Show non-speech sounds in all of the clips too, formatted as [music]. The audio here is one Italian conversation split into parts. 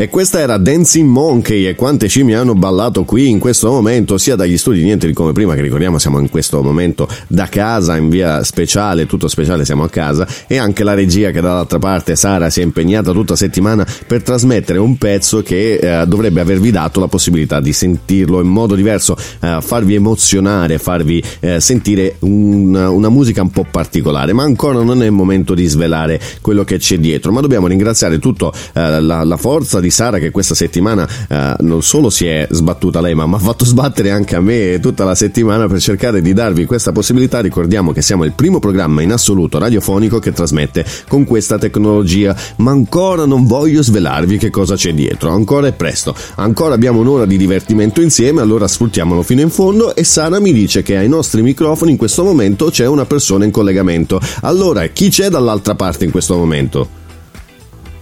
E questa era Dancing Monkey e quante scimmie hanno ballato qui in questo momento, sia dagli studi niente di come prima, che ricordiamo siamo in questo momento da casa, in via speciale, tutto speciale siamo a casa, e anche la regia che dall'altra parte, Sara, si è impegnata tutta settimana per trasmettere un pezzo che eh, dovrebbe avervi dato la possibilità di sentirlo in modo diverso, eh, farvi emozionare, farvi eh, sentire un, una musica un po' particolare, ma ancora non è il momento di svelare quello che c'è dietro, ma dobbiamo ringraziare tutta eh, la, la, forza di Sara che questa settimana eh, non solo si è sbattuta lei, ma mi ha fatto sbattere anche a me tutta la settimana per cercare di darvi questa possibilità. Ricordiamo che siamo il primo programma in assoluto radiofonico che trasmette con questa tecnologia, ma ancora non voglio svelarvi che cosa c'è dietro, ancora è presto, ancora abbiamo un'ora di divertimento insieme, allora sfruttiamolo fino in fondo e Sara mi dice che ai nostri microfoni in questo momento c'è una persona in collegamento. Allora, chi c'è dall'altra parte in questo momento?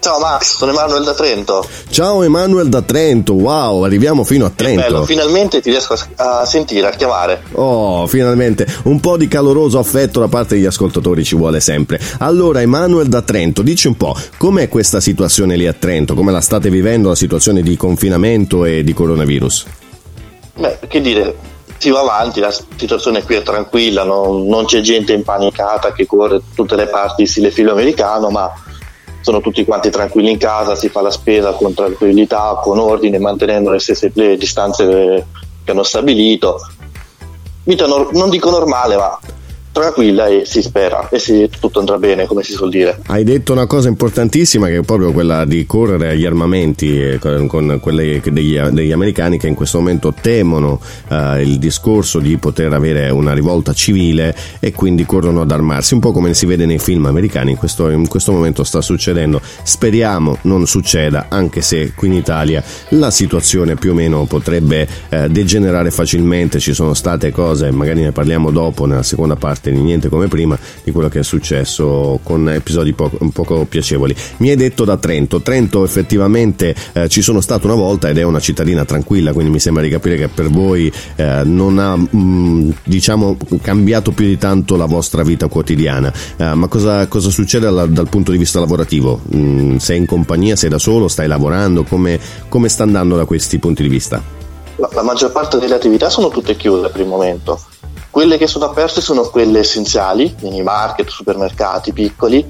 Ciao Max, sono Emanuele da Trento. Ciao Emanuele da Trento, wow, arriviamo fino a Trento. Bello, finalmente ti riesco a, sentire, a chiamare. Oh, finalmente, un po' di caloroso affetto da parte degli ascoltatori ci vuole sempre. Allora Emanuele da Trento, dici un po', com'è questa situazione lì a Trento? Come la state vivendo la situazione di confinamento e di coronavirus? Beh, che dire, si va avanti, la situazione qui è tranquilla, non, non c'è gente impanicata che corre tutte le parti stile film americano, ma sono tutti quanti tranquilli in casa, si fa la spesa con tranquillità, con ordine, mantenendo le stesse le distanze che hanno stabilito. Vita no- non dico normale, ma tranquilla e si spera e si, tutto andrà bene come si suol dire. Hai detto una cosa importantissima che è proprio quella di correre agli armamenti eh, con, con quelle degli, degli, americani che in questo momento temono eh, il discorso di poter avere una rivolta civile e quindi corrono ad armarsi, un po' come si vede nei film americani, in questo, in questo momento sta succedendo, speriamo non succeda anche se qui in Italia la situazione più o meno potrebbe eh, degenerare facilmente, ci sono state cose, magari ne parliamo dopo nella seconda parte niente come prima di quello che è successo con episodi poco, poco piacevoli. Mi hai detto da Trento, Trento effettivamente eh, ci sono stato una volta ed è una cittadina tranquilla, quindi mi sembra di capire che per voi eh, non ha mh, mm, diciamo cambiato più di tanto la vostra vita quotidiana. Eh, ma cosa, cosa succede alla, dal punto di vista lavorativo? Mm, sei in compagnia, sei da solo, stai lavorando? Come, come sta andando da questi punti di vista? La maggior parte delle attività sono tutte chiuse per il momento quelle che sono aperte sono quelle essenziali, mini market, supermercati piccoli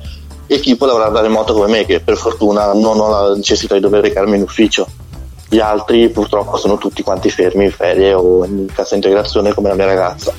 e chi può lavorare da remoto come me che per fortuna non ho la necessità di dover recarmi in ufficio. Gli altri purtroppo sono tutti quanti fermi in ferie o in cassa integrazione come la mia ragazza.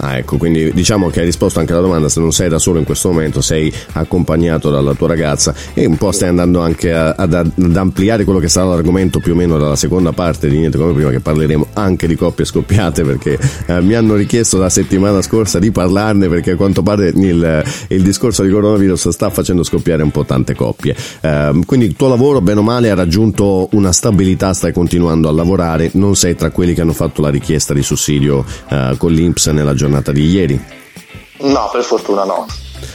Ah, ecco, quindi diciamo che hai risposto anche alla domanda, se non sei da solo in questo momento, sei accompagnato dalla tua ragazza e un po' stai andando anche a, ad, ad, ampliare quello che sarà l'argomento più o meno dalla seconda parte di Niente come prima, che parleremo anche di coppie scoppiate, perché eh, mi hanno richiesto la settimana scorsa di parlarne, perché a quanto pare il, il discorso di coronavirus sta facendo scoppiare un po' tante coppie. Eh, quindi il tuo lavoro, bene o male, ha raggiunto una stabilità, stai continuando a lavorare, non sei tra quelli che hanno fatto la richiesta di sussidio eh, con l'Inps nella giornata giornata di ieri? No, per fortuna no.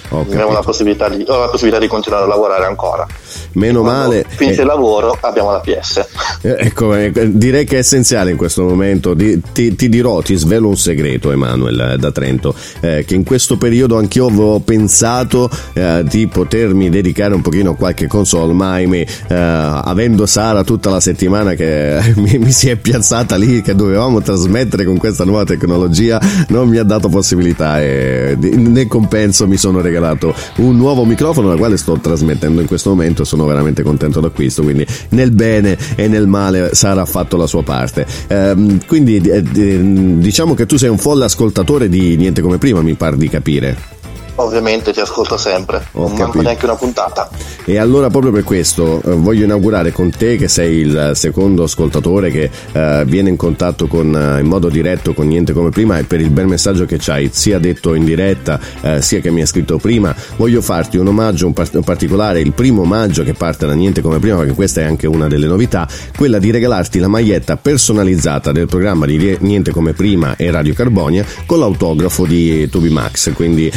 Abbiamo la possibilità, di, ho la possibilità di continuare a lavorare ancora. Meno Quando male. Finisce eh, il lavoro, abbiamo la PS. Eh, ecco, eh, direi che è essenziale in questo momento. Di, ti, ti, dirò, ti svelo un segreto, Emanuele da Trento, eh, che in questo periodo anch'io avevo pensato eh, di potermi dedicare un pochino a qualche console, ma ahimè, eh, avendo Sara tutta la settimana che [laughs] mi, mi, si è piazzata lì, che dovevamo trasmettere con questa nuova tecnologia, non mi ha dato possibilità e nel compenso mi sono regalato un nuovo microfono dal quale sto trasmettendo in questo momento. Sono veramente contento d'acquisto quindi nel bene e nel male Sara ha fatto la sua parte. Ehm, quindi eh, diciamo che tu sei un folle ascoltatore di Niente come prima mi pare di capire Ovviamente ti ascolto sempre, Ho non manco neanche una puntata. E allora proprio per questo eh, voglio inaugurare con te che sei il secondo ascoltatore che eh, viene in contatto con, eh, in modo diretto con niente come prima e per il bel messaggio che c'hai, sia detto in diretta eh, sia che mi hai scritto prima, voglio farti un omaggio un, par- un particolare, il primo omaggio che parte da niente come prima, perché questa è anche una delle novità, quella di regalarti la maglietta personalizzata del programma di Niente come prima e Radio Carbonia con l'autografo di Toby Max, quindi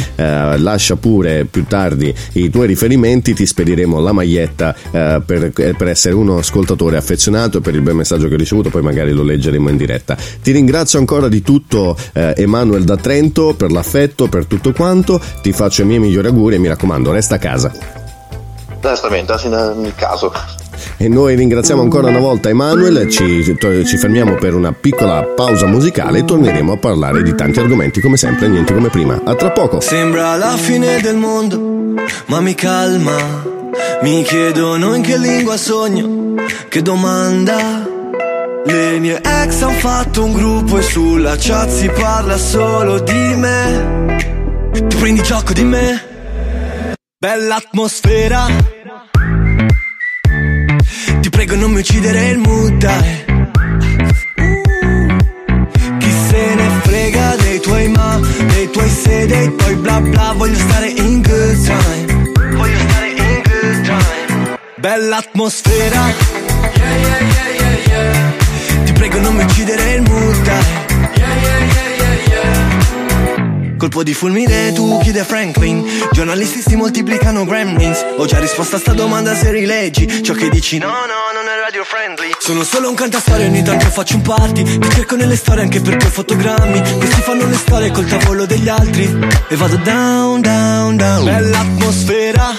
eh, lascia pure più tardi i tuoi riferimenti, ti spediremo la maglietta eh, per, per, essere uno ascoltatore affezionato e per il bel messaggio che ho ricevuto, poi magari lo leggeremo in diretta. Ti ringrazio ancora di tutto eh, Emanuel da Trento per l'affetto, per tutto quanto, ti faccio i miei migliori auguri e mi raccomando, resta a casa. Esattamente, in ogni caso. E noi ringraziamo ancora una volta Emanuele, ci, ci fermiamo per una piccola pausa musicale e torneremo a parlare di tanti argomenti come sempre, niente come prima. A tra poco. Sembra la fine del mondo, ma mi calma. Mi chiedono in che lingua sogno, che domanda. Le mie ex hanno fatto un gruppo e sulla chat si parla solo di me. Tu prendi gioco di me. Bella atmosfera prego non mi uccidere il mood dai Chi se ne frega dei tuoi ma Dei tuoi se, dei tuoi bla bla Voglio stare in good time. Voglio stare in good time. Bella atmosfera yeah, yeah, yeah, yeah, Ti prego non mi uccidere il mood dai Colpo di fulmine tu chiede Franklin. Giornalisti si moltiplicano gremlins. Ho già risposto a sta domanda se rileggi Ciò che dici. No no radio friendly. Sono solo un cantastorie ogni tanto faccio un party. Ti cerco nelle storie anche perché ho fotogrammi. Questi fanno le storie col tavolo degli altri. E vado down down down. Bella atmosfera.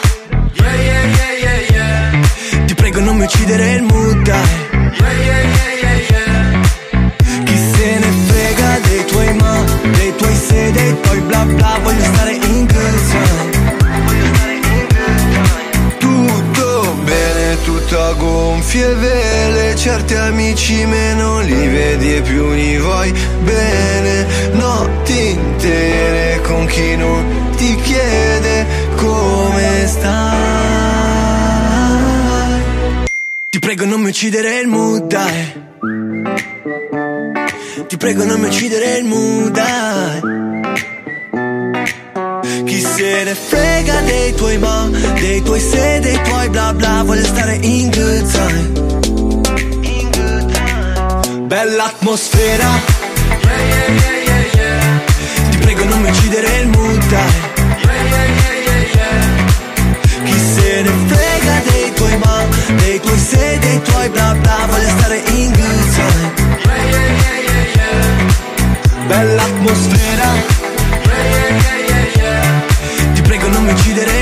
Yeah yeah yeah yeah yeah. Ti prego non mi uccidere il mood dai. Yeah yeah yeah yeah yeah. Chi se ne frega dei tuoi ma Dei tuoi se, dei tuoi bla bla. Voglio stare gonfie vele Certi amici meno li vedi e più li vuoi bene. Notti intere con chi non ti chiede come stai. Ti prego non mi uccidere il mood dai. Ti prego non mi uccidere il mood dai. Se ne frega dei tuoi ma Dei tuoi se, dei tuoi bla bla Voglio stare in good time In good time Bella atmosfera yeah, yeah, yeah. Ti prego non mi uccidere il mood. Chi se ne frega dei tuoi ma Dei tuoi se, dei tuoi bla bla Voglio stare in good time. Bella atmosfera uccidere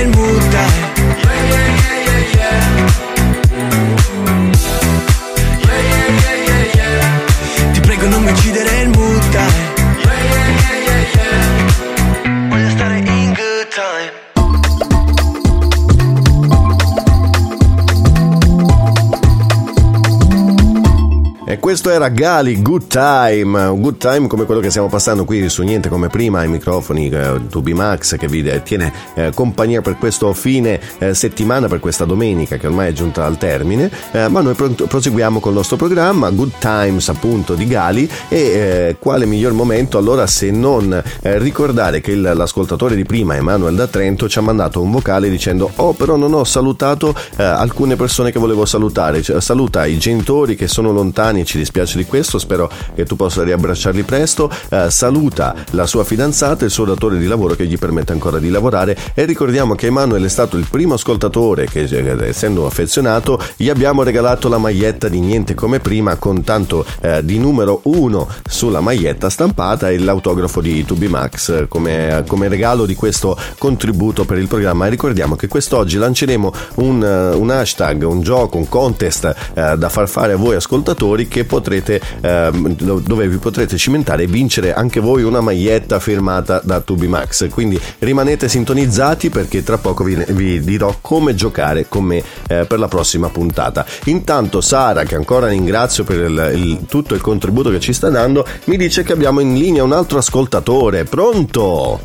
questo era Gali, Good Time, good time come quello che stiamo passando qui su Niente Come Prima, ai microfoni eh, Tubi Max che vi tiene eh, compagnia per questo fine eh, settimana, per questa domenica che ormai è giunta al termine, eh, ma noi pro- proseguiamo con il nostro programma, Good Times appunto di Gali. E eh, quale miglior momento allora se non eh, ricordare che il, l'ascoltatore di prima, Emanuele da Trento, ci ha mandato un vocale dicendo oh però non ho salutato alcune persone che volevo salutare, cioè, saluta i genitori che sono lontani ci dispiace di questo, spero che tu possa riabbracciarli presto. Eh, saluta la sua fidanzata e il suo datore di lavoro che gli permette ancora di lavorare e ricordiamo che Emanuele è stato il primo ascoltatore che essendo affezionato gli abbiamo regalato la maglietta di Niente come prima con tanto eh, di numero 1 sulla maglietta stampata e l'autografo di Tubi Max come, come, regalo di questo contributo per il programma. E ricordiamo che quest'oggi lanceremo un, un hashtag, un gioco, un contest eh, da far fare a voi ascoltatori che potrete ehm, dove vi potrete cimentare e vincere anche voi una maglietta firmata da Tubimax. Quindi rimanete sintonizzati perché tra poco vi, vi dirò come giocare con me eh, per la prossima puntata. Intanto Sara, che ancora ringrazio per il, il, tutto il contributo che ci sta dando, mi dice che abbiamo in linea un altro ascoltatore. Pronto?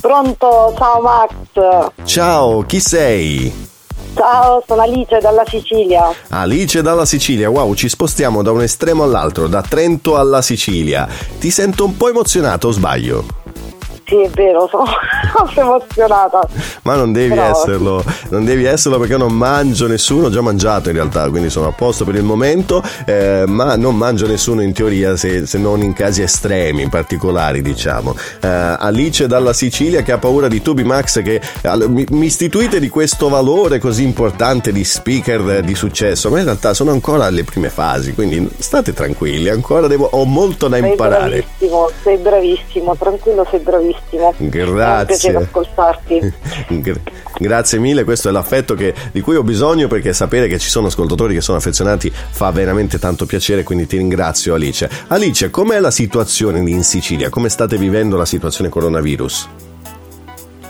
Pronto, ciao Max. Ciao, chi sei? Ciao, sono Alice dalla Sicilia. Alice dalla Sicilia, wow, ci spostiamo da un estremo all'altro, da Trento alla Sicilia. Ti sento un po' emozionato o sbaglio? Sì, è vero, sono, [laughs] sono emozionata. Ma non devi Però... esserlo, non devi esserlo perché non mangio nessuno, ho già mangiato in realtà, quindi sono a posto per il momento, eh, ma non mangio nessuno in teoria se, se, non in casi estremi, particolari diciamo. Eh, Alice dalla Sicilia che ha paura di Tubi Max che mi, mi istituite di questo valore così importante di speaker di successo, ma in realtà sono ancora alle prime fasi, quindi state tranquilli, ancora devo, ho molto da imparare. Sei bravissimo, sei bravissimo, tranquillo, sei bravissimo benissimo. Grazie. ascoltarti. [laughs] Grazie mille, questo è l'affetto che, di cui ho bisogno perché sapere che ci sono ascoltatori che sono affezionati fa veramente tanto piacere, quindi ti ringrazio Alice. Alice, com'è la situazione in Sicilia? Come state vivendo la situazione coronavirus?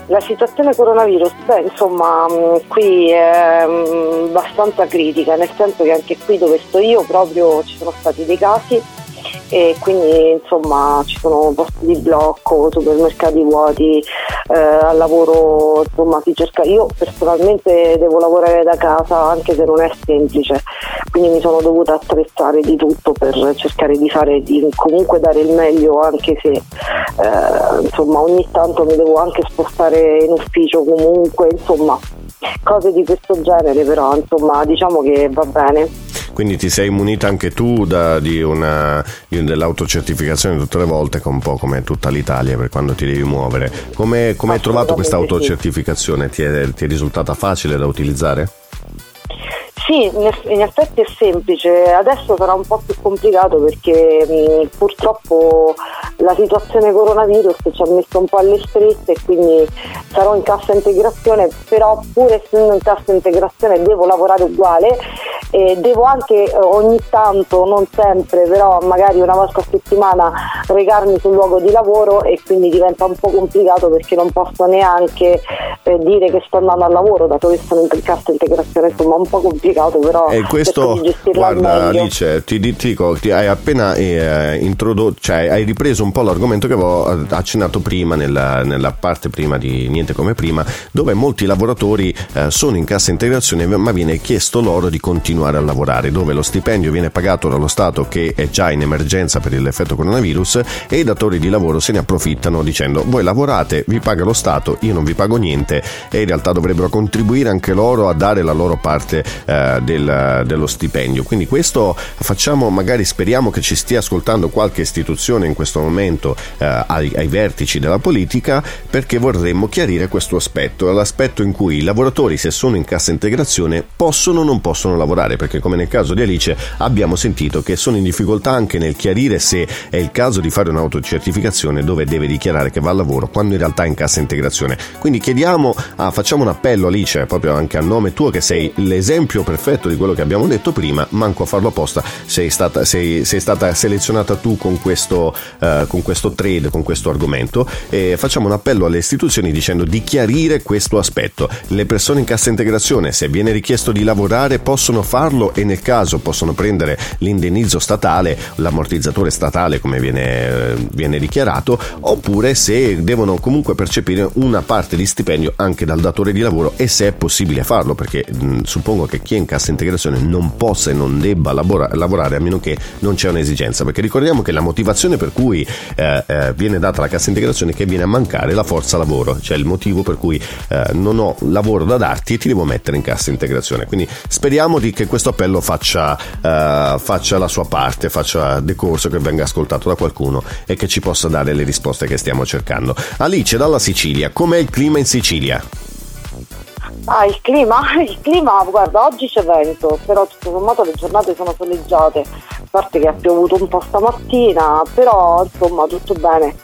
La situazione coronavirus, beh, insomma, mm, qui è mm, abbastanza critica, nel senso che anche qui dove sto io proprio ci sono stati dei casi e quindi insomma ci sono posti di blocco, supermercati vuoti, eh, al lavoro insomma si cerca, io personalmente devo lavorare da casa anche se non è semplice, quindi mi sono dovuta attrezzare di tutto per cercare di fare, di comunque dare il meglio anche se eh, insomma ogni tanto mi devo anche spostare in ufficio comunque, insomma cose di questo genere però insomma diciamo che va bene. Quindi ti sei munita anche tu da, di una, di, dell'autocertificazione tutte le volte, un po' come tutta l'Italia per quando ti devi muovere. Come, come hai trovato questa autocertificazione? Ti è, ti è risultata facile da utilizzare? Sì, in effetti è semplice, adesso sarà un po' più complicato perché mh, purtroppo la situazione coronavirus ci ha messo un po' alle strette e quindi sarò in cassa integrazione, però pur essendo in cassa integrazione devo lavorare uguale e devo anche eh, ogni tanto, non sempre, però magari una volta a settimana recarmi sul luogo di lavoro e quindi diventa un po' complicato perché non posso neanche eh, dire che sto andando al lavoro dato che sono in cassa integrazione, insomma un po' complicato però e questo guarda Alice ti, dico ti hai appena eh, introdotto cioè hai ripreso un po' l'argomento che avevo accennato prima nella, nella parte prima di niente come prima dove molti lavoratori eh, sono in cassa integrazione ma viene chiesto loro di continuare a lavorare dove lo stipendio viene pagato dallo Stato che è già in emergenza per l'effetto coronavirus e i datori di lavoro se ne approfittano dicendo voi lavorate vi paga lo Stato io non vi pago niente. E in realtà dovrebbero contribuire anche loro a dare la loro parte eh, del, dello stipendio. Quindi questo facciamo, magari speriamo che ci stia ascoltando qualche istituzione in questo momento eh, ai, ai, vertici della politica perché vorremmo chiarire questo aspetto, l'aspetto in cui i lavoratori se sono in cassa integrazione possono o non possono lavorare perché come nel caso di Alice abbiamo sentito che sono in difficoltà anche nel chiarire se è il caso di fare un'autocertificazione dove deve dichiarare che va al lavoro quando in realtà è in cassa integrazione. Quindi chiediamo, ah, facciamo un appello Alice proprio anche a nome tuo che sei l'esempio perfetto rispetto di quello che abbiamo detto prima, manco a farlo apposta, sei stata, sei, sei stata selezionata tu con questo, uh, con questo trade, con questo argomento e facciamo un appello alle istituzioni dicendo di chiarire questo aspetto. Le persone in cassa integrazione, se viene richiesto di lavorare, possono farlo e nel caso possono prendere l'indennizzo statale, l'ammortizzatore statale come viene, viene dichiarato, oppure se devono comunque percepire una parte di stipendio anche dal datore di lavoro e se è possibile farlo, perché mh, suppongo che chi è in cassa integrazione non possa e non debba labora- lavorare a meno che non c'è un'esigenza, perché ricordiamo che la motivazione per cui eh, eh, viene data la cassa integrazione è che viene a mancare la forza lavoro, cioè il motivo per cui eh, non ho lavoro da darti e ti devo mettere in cassa integrazione. Quindi speriamo di che questo appello faccia, eh, faccia la sua parte, faccia decorso, che venga ascoltato da qualcuno e che ci possa dare le risposte che stiamo cercando. Alice dalla Sicilia, com'è il clima in Sicilia? Ah, il clima? [laughs] Il clima, guarda, oggi c'è vento, però tutto sommato le giornate sono soleggiate, a parte che ha piovuto un po' stamattina, però insomma tutto bene.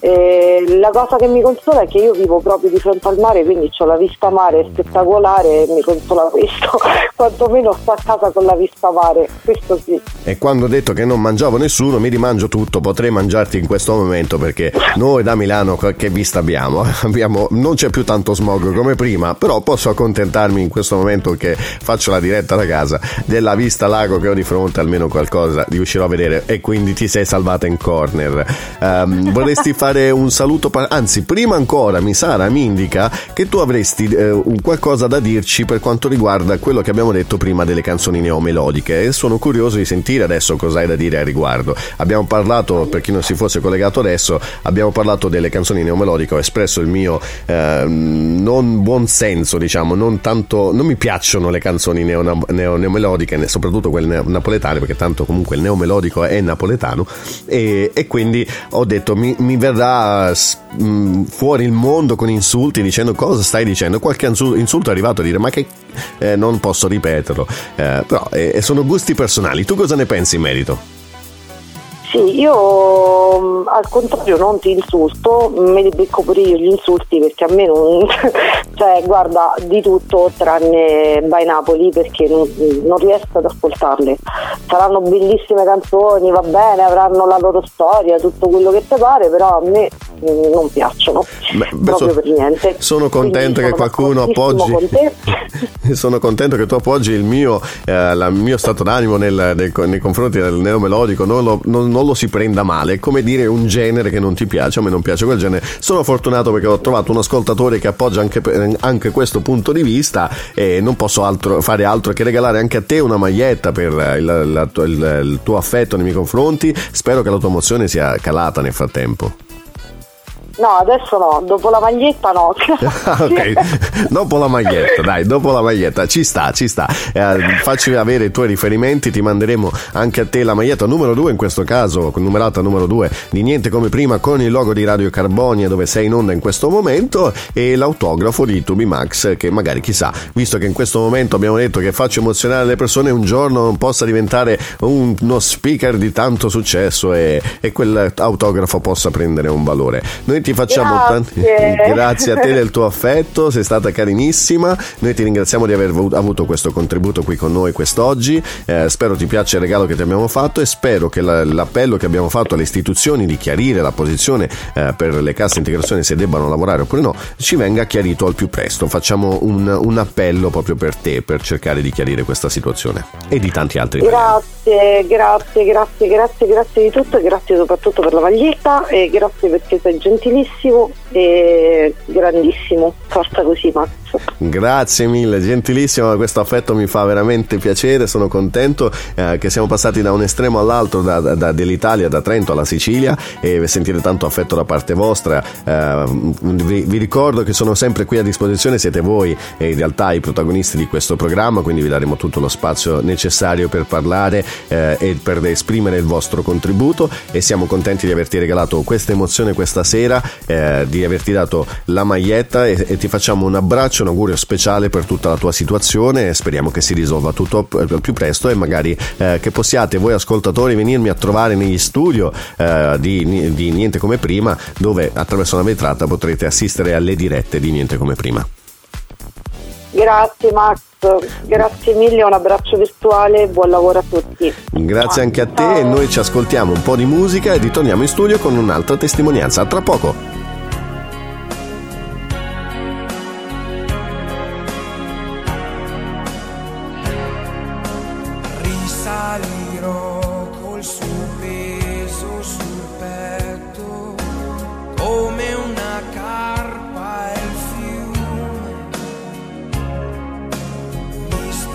E la cosa che mi consola è che io vivo proprio di fronte al mare, quindi ho la vista mare spettacolare e mi consola questo, [laughs] quantomeno sto a casa con la vista mare, questo sì. E quando ho detto che non mangiavo nessuno, mi rimangio tutto, potrei mangiarti in questo momento perché noi da Milano che vista abbiamo? [laughs] abbiamo non c'è più tanto smog come prima, però posso accontentarmi in questo momento che faccio la diretta da casa della vista lago che ho di fronte, almeno qualcosa riuscirò a vedere e quindi ti sei salvata in corner. Um, vorresti fare [laughs] fare un saluto, anzi prima ancora mi Sara mi indica che tu avresti eh, qualcosa da dirci per quanto riguarda quello che abbiamo detto prima delle canzoni neomelodiche e sono curioso di sentire adesso cosa hai da dire a riguardo. Abbiamo parlato, per chi non si fosse collegato adesso, abbiamo parlato delle canzoni neomelodiche, ho espresso il mio eh, non buon senso, diciamo, non tanto, non mi piacciono le canzoni neo, neo, neomelodiche, soprattutto quelle napoletane, perché tanto comunque il neomelodico è napoletano e, e quindi ho detto mi, mi verrà da mh, mm, fuori il mondo con insulti dicendo cosa stai dicendo. Qualche insulto è arrivato a dire ma che eh, non posso ripeterlo, eh, però eh, sono gusti personali. Tu cosa ne pensi in merito? Sì, io mm, al contrario non ti insulto, me li becco pure io gli insulti perché a me non, [laughs] cioè guarda di tutto tranne By Napoli perché non, non riesco ad ascoltarle. Saranno bellissime canzoni, va bene, avranno la loro storia, tutto quello che ti pare, però a me mm, non piacciono Beh, proprio so, per niente. Sono contento che qualcuno appoggi. [laughs] sono contento che tu appoggi il mio, eh, il mio stato d'animo nel, nel, nei confronti del neomelodico, non lo, non, non lo si prenda male, è come dire un genere che non ti piace, a me non piace quel genere. Sono fortunato perché ho trovato un ascoltatore che appoggia anche, anche questo punto di vista e non posso altro, fare altro che regalare anche a te una maglietta per il, la, il, il tuo affetto nei miei confronti. Spero che la tua emozione sia calata nel frattempo. No, adesso no, dopo la maglietta no. [laughs] [laughs] ok, dopo la maglietta, dai, dopo la maglietta, ci sta, ci sta. Eh, facci avere i tuoi riferimenti, ti manderemo anche a te la maglietta numero 2 in questo caso, numerata numero 2 di Niente come prima con il logo di Radio Carbonia dove sei in onda in questo momento e l'autografo di Tubi Max che magari chissà, visto che in questo momento abbiamo detto che faccio emozionare le persone, un giorno possa diventare uno speaker di tanto successo e, e quell'autografo possa prendere un valore. Noi ti facciamo tanti grazie a te del tuo affetto, sei stata carinissima. Noi ti ringraziamo di aver avuto questo contributo qui con noi quest'oggi. Eh, spero ti piaccia il regalo che ti abbiamo fatto e spero che la, l'appello che abbiamo fatto alle istituzioni di chiarire la posizione eh, per le casse integrazione se debbano lavorare oppure no ci venga chiarito al più presto. Facciamo un, un appello proprio per te per cercare di chiarire questa situazione e di tanti altri. Grazie, grazie, grazie, grazie, grazie di tutto grazie soprattutto per la maglietta e grazie perché sei gentilissimo e grandissimo. Forza così, Max. Grazie mille, gentilissimo. Questo affetto mi fa veramente piacere. Sono contento eh, che siamo passati da un estremo all'altro, da, da, dell'Italia, da Trento alla Sicilia, e sentire tanto affetto da parte vostra. Eh, vi, vi, ricordo che sono sempre qui a disposizione, siete voi e in realtà i protagonisti di questo programma, quindi vi daremo tutto lo spazio necessario per parlare eh, e per esprimere il vostro contributo. E siamo contenti di averti regalato questa emozione questa sera eh, di averti dato la maglietta e, e, ti facciamo un abbraccio, un augurio speciale per tutta la tua situazione speriamo che si risolva tutto al più presto e magari eh, che possiate voi ascoltatori venirmi a trovare negli studio eh, di, di Niente come prima dove attraverso una vetrata potrete assistere alle dirette di Niente come prima. Grazie Max, grazie mille, un abbraccio virtuale, buon lavoro a tutti. Grazie anche a te e noi ci ascoltiamo un po' di musica e ritorniamo in studio con un'altra testimonianza. A tra poco.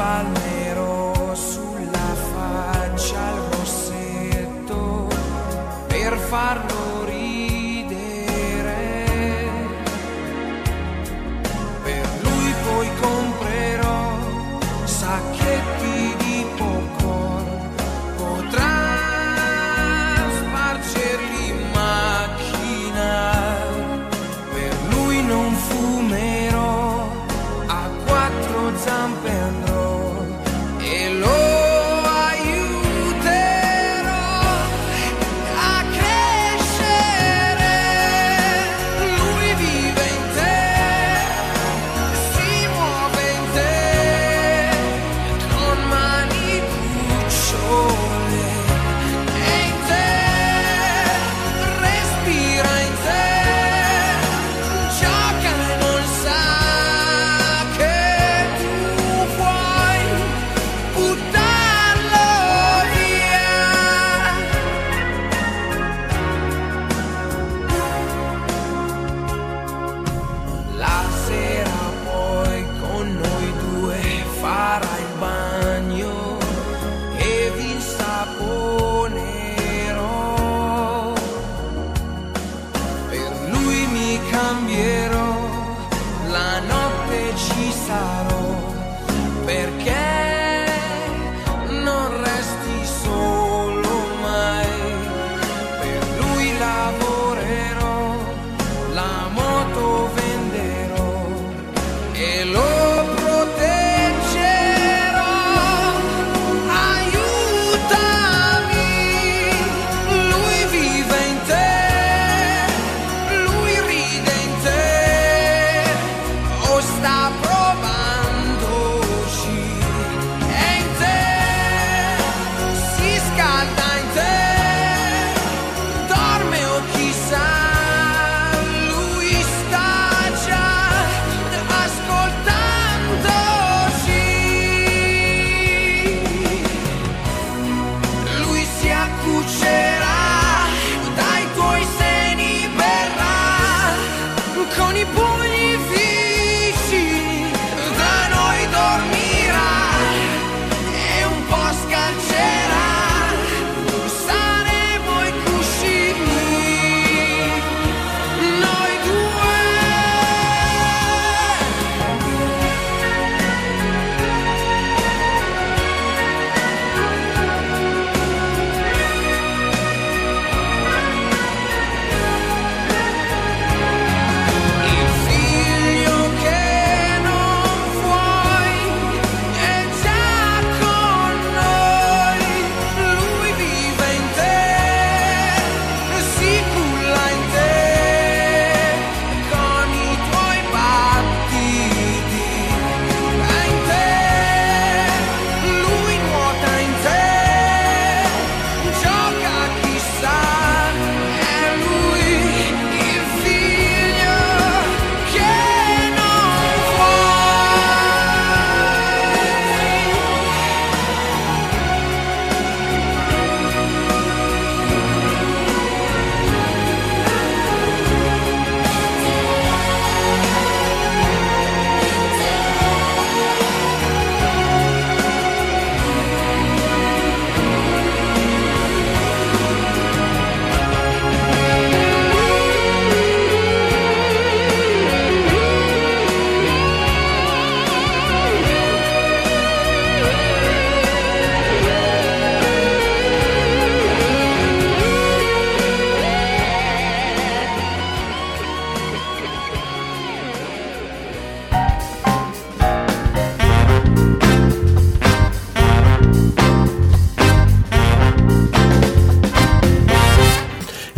palmero sulla faccia il rossetto per farlo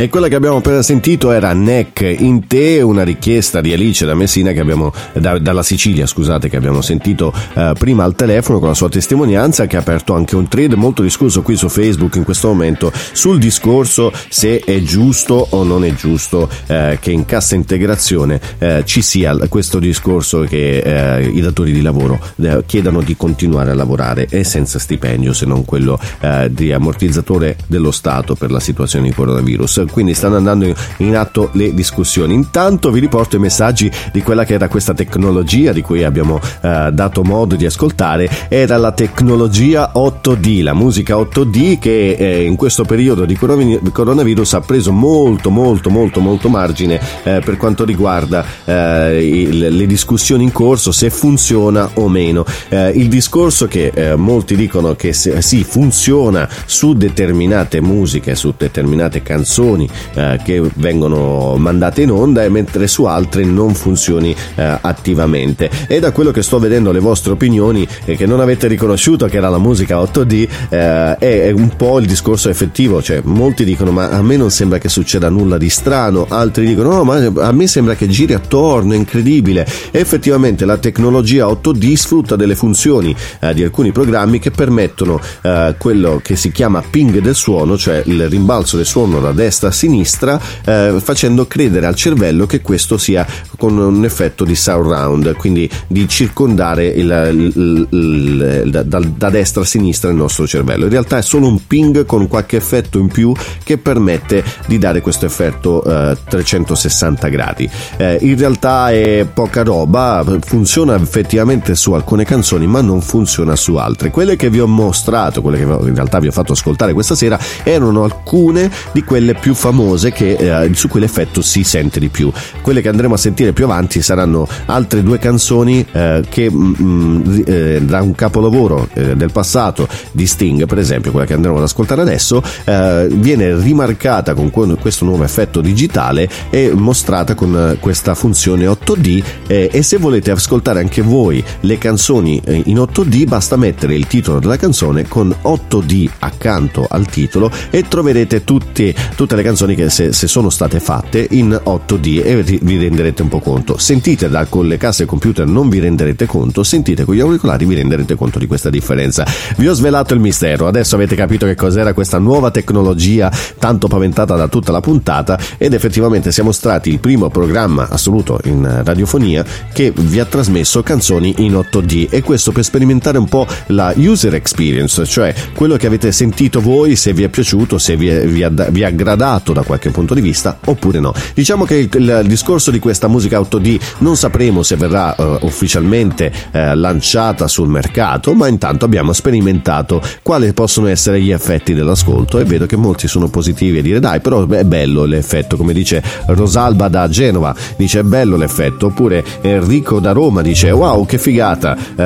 E quella che abbiamo appena sentito era Neck in te, una richiesta di Alice da Messina che abbiamo, da, dalla Sicilia, scusate, che abbiamo sentito eh, prima al telefono con la sua testimonianza che ha aperto anche un thread molto discusso qui su Facebook in questo momento sul discorso se è giusto o non è giusto eh, che in cassa integrazione eh, ci sia questo discorso che eh, i datori di lavoro eh, chiedano di continuare a lavorare e senza stipendio se non quello eh, di ammortizzatore dello Stato per la situazione di coronavirus quindi stanno andando in atto le discussioni. Intanto vi riporto i messaggi di quella che era questa tecnologia di cui abbiamo eh, dato modo di ascoltare, era la tecnologia 8D, la musica 8D che eh, in questo periodo di coronavirus ha preso molto molto molto molto margine eh, per quanto riguarda eh, il, le discussioni in corso se funziona o meno. Eh, il discorso che eh, molti dicono che se, sì funziona su determinate musiche, su determinate canzoni canzoni eh, che vengono mandate in onda e mentre su altre non funzioni eh, attivamente. E da quello che sto vedendo le vostre opinioni e che non avete riconosciuto che era la musica 8D eh, è un po' il discorso effettivo, cioè molti dicono ma a me non sembra che succeda nulla di strano, altri dicono no ma a me sembra che giri attorno, è incredibile. E effettivamente la tecnologia 8D sfrutta delle funzioni eh, di alcuni programmi che permettono eh, quello che si chiama ping del suono, cioè il rimbalzo del suono da destra sinistra eh, facendo credere al cervello che questo sia con un effetto di surround quindi di circondare il, il, il, da, da, destra a sinistra il nostro cervello. In realtà è solo un ping con qualche effetto in più che permette di dare questo effetto eh, 360 gradi. Eh, in realtà è poca roba funziona effettivamente su alcune canzoni ma non funziona su altre. Quelle che vi ho mostrato quelle che in realtà vi ho fatto ascoltare questa sera erano alcune di quelle più famose che, eh, su cui l'effetto si sente di più. Quelle che andremo a sentire più avanti saranno altre due canzoni eh, che mh, mm, mm, eh, da un capolavoro eh, del passato di Sting, per esempio, quella che andremo ad ascoltare adesso, eh, viene rimarcata con questo nuovo effetto digitale e mostrata con questa funzione 8D eh, e se volete ascoltare anche voi le canzoni in 8D basta mettere il titolo della canzone con 8D accanto al titolo e troverete tutte tutte le canzoni che se, se, sono state fatte in 8D e vi renderete un po' conto. Sentite da, con le casse computer non vi renderete conto, sentite con gli auricolari vi renderete conto di questa differenza. Vi ho svelato il mistero, adesso avete capito che cos'era questa nuova tecnologia tanto paventata da tutta la puntata ed effettivamente siamo stati il primo programma assoluto in radiofonia che vi ha trasmesso canzoni in 8D e questo per sperimentare un po' la user experience, cioè quello che avete sentito voi, se vi è piaciuto, se vi, ha, vi ha aggradato dato da qualche punto di vista oppure no. Diciamo che il, il, discorso di questa musica 8D non sapremo se verrà uh, ufficialmente uh, lanciata sul mercato, ma intanto abbiamo sperimentato quali possono essere gli effetti dell'ascolto e vedo che molti sono positivi a dire dai però è bello l'effetto, come dice Rosalba da Genova, dice è bello l'effetto, oppure Enrico da Roma dice wow che figata, uh,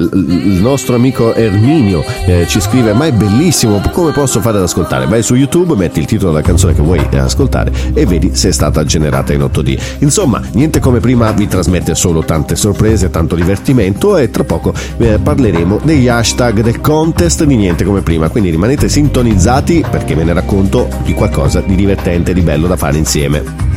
il nostro amico Erminio ci scrive ma è bellissimo, come posso fare ad ascoltare? Vai su YouTube, metti il titolo della canzone canzone che vuoi ascoltare e vedi se è stata generata in 8D. Insomma, niente come prima vi trasmette solo tante sorprese, tanto divertimento e tra poco eh, parleremo degli hashtag del contest di niente come prima, quindi rimanete sintonizzati perché ve ne racconto di qualcosa di divertente, di bello da fare insieme.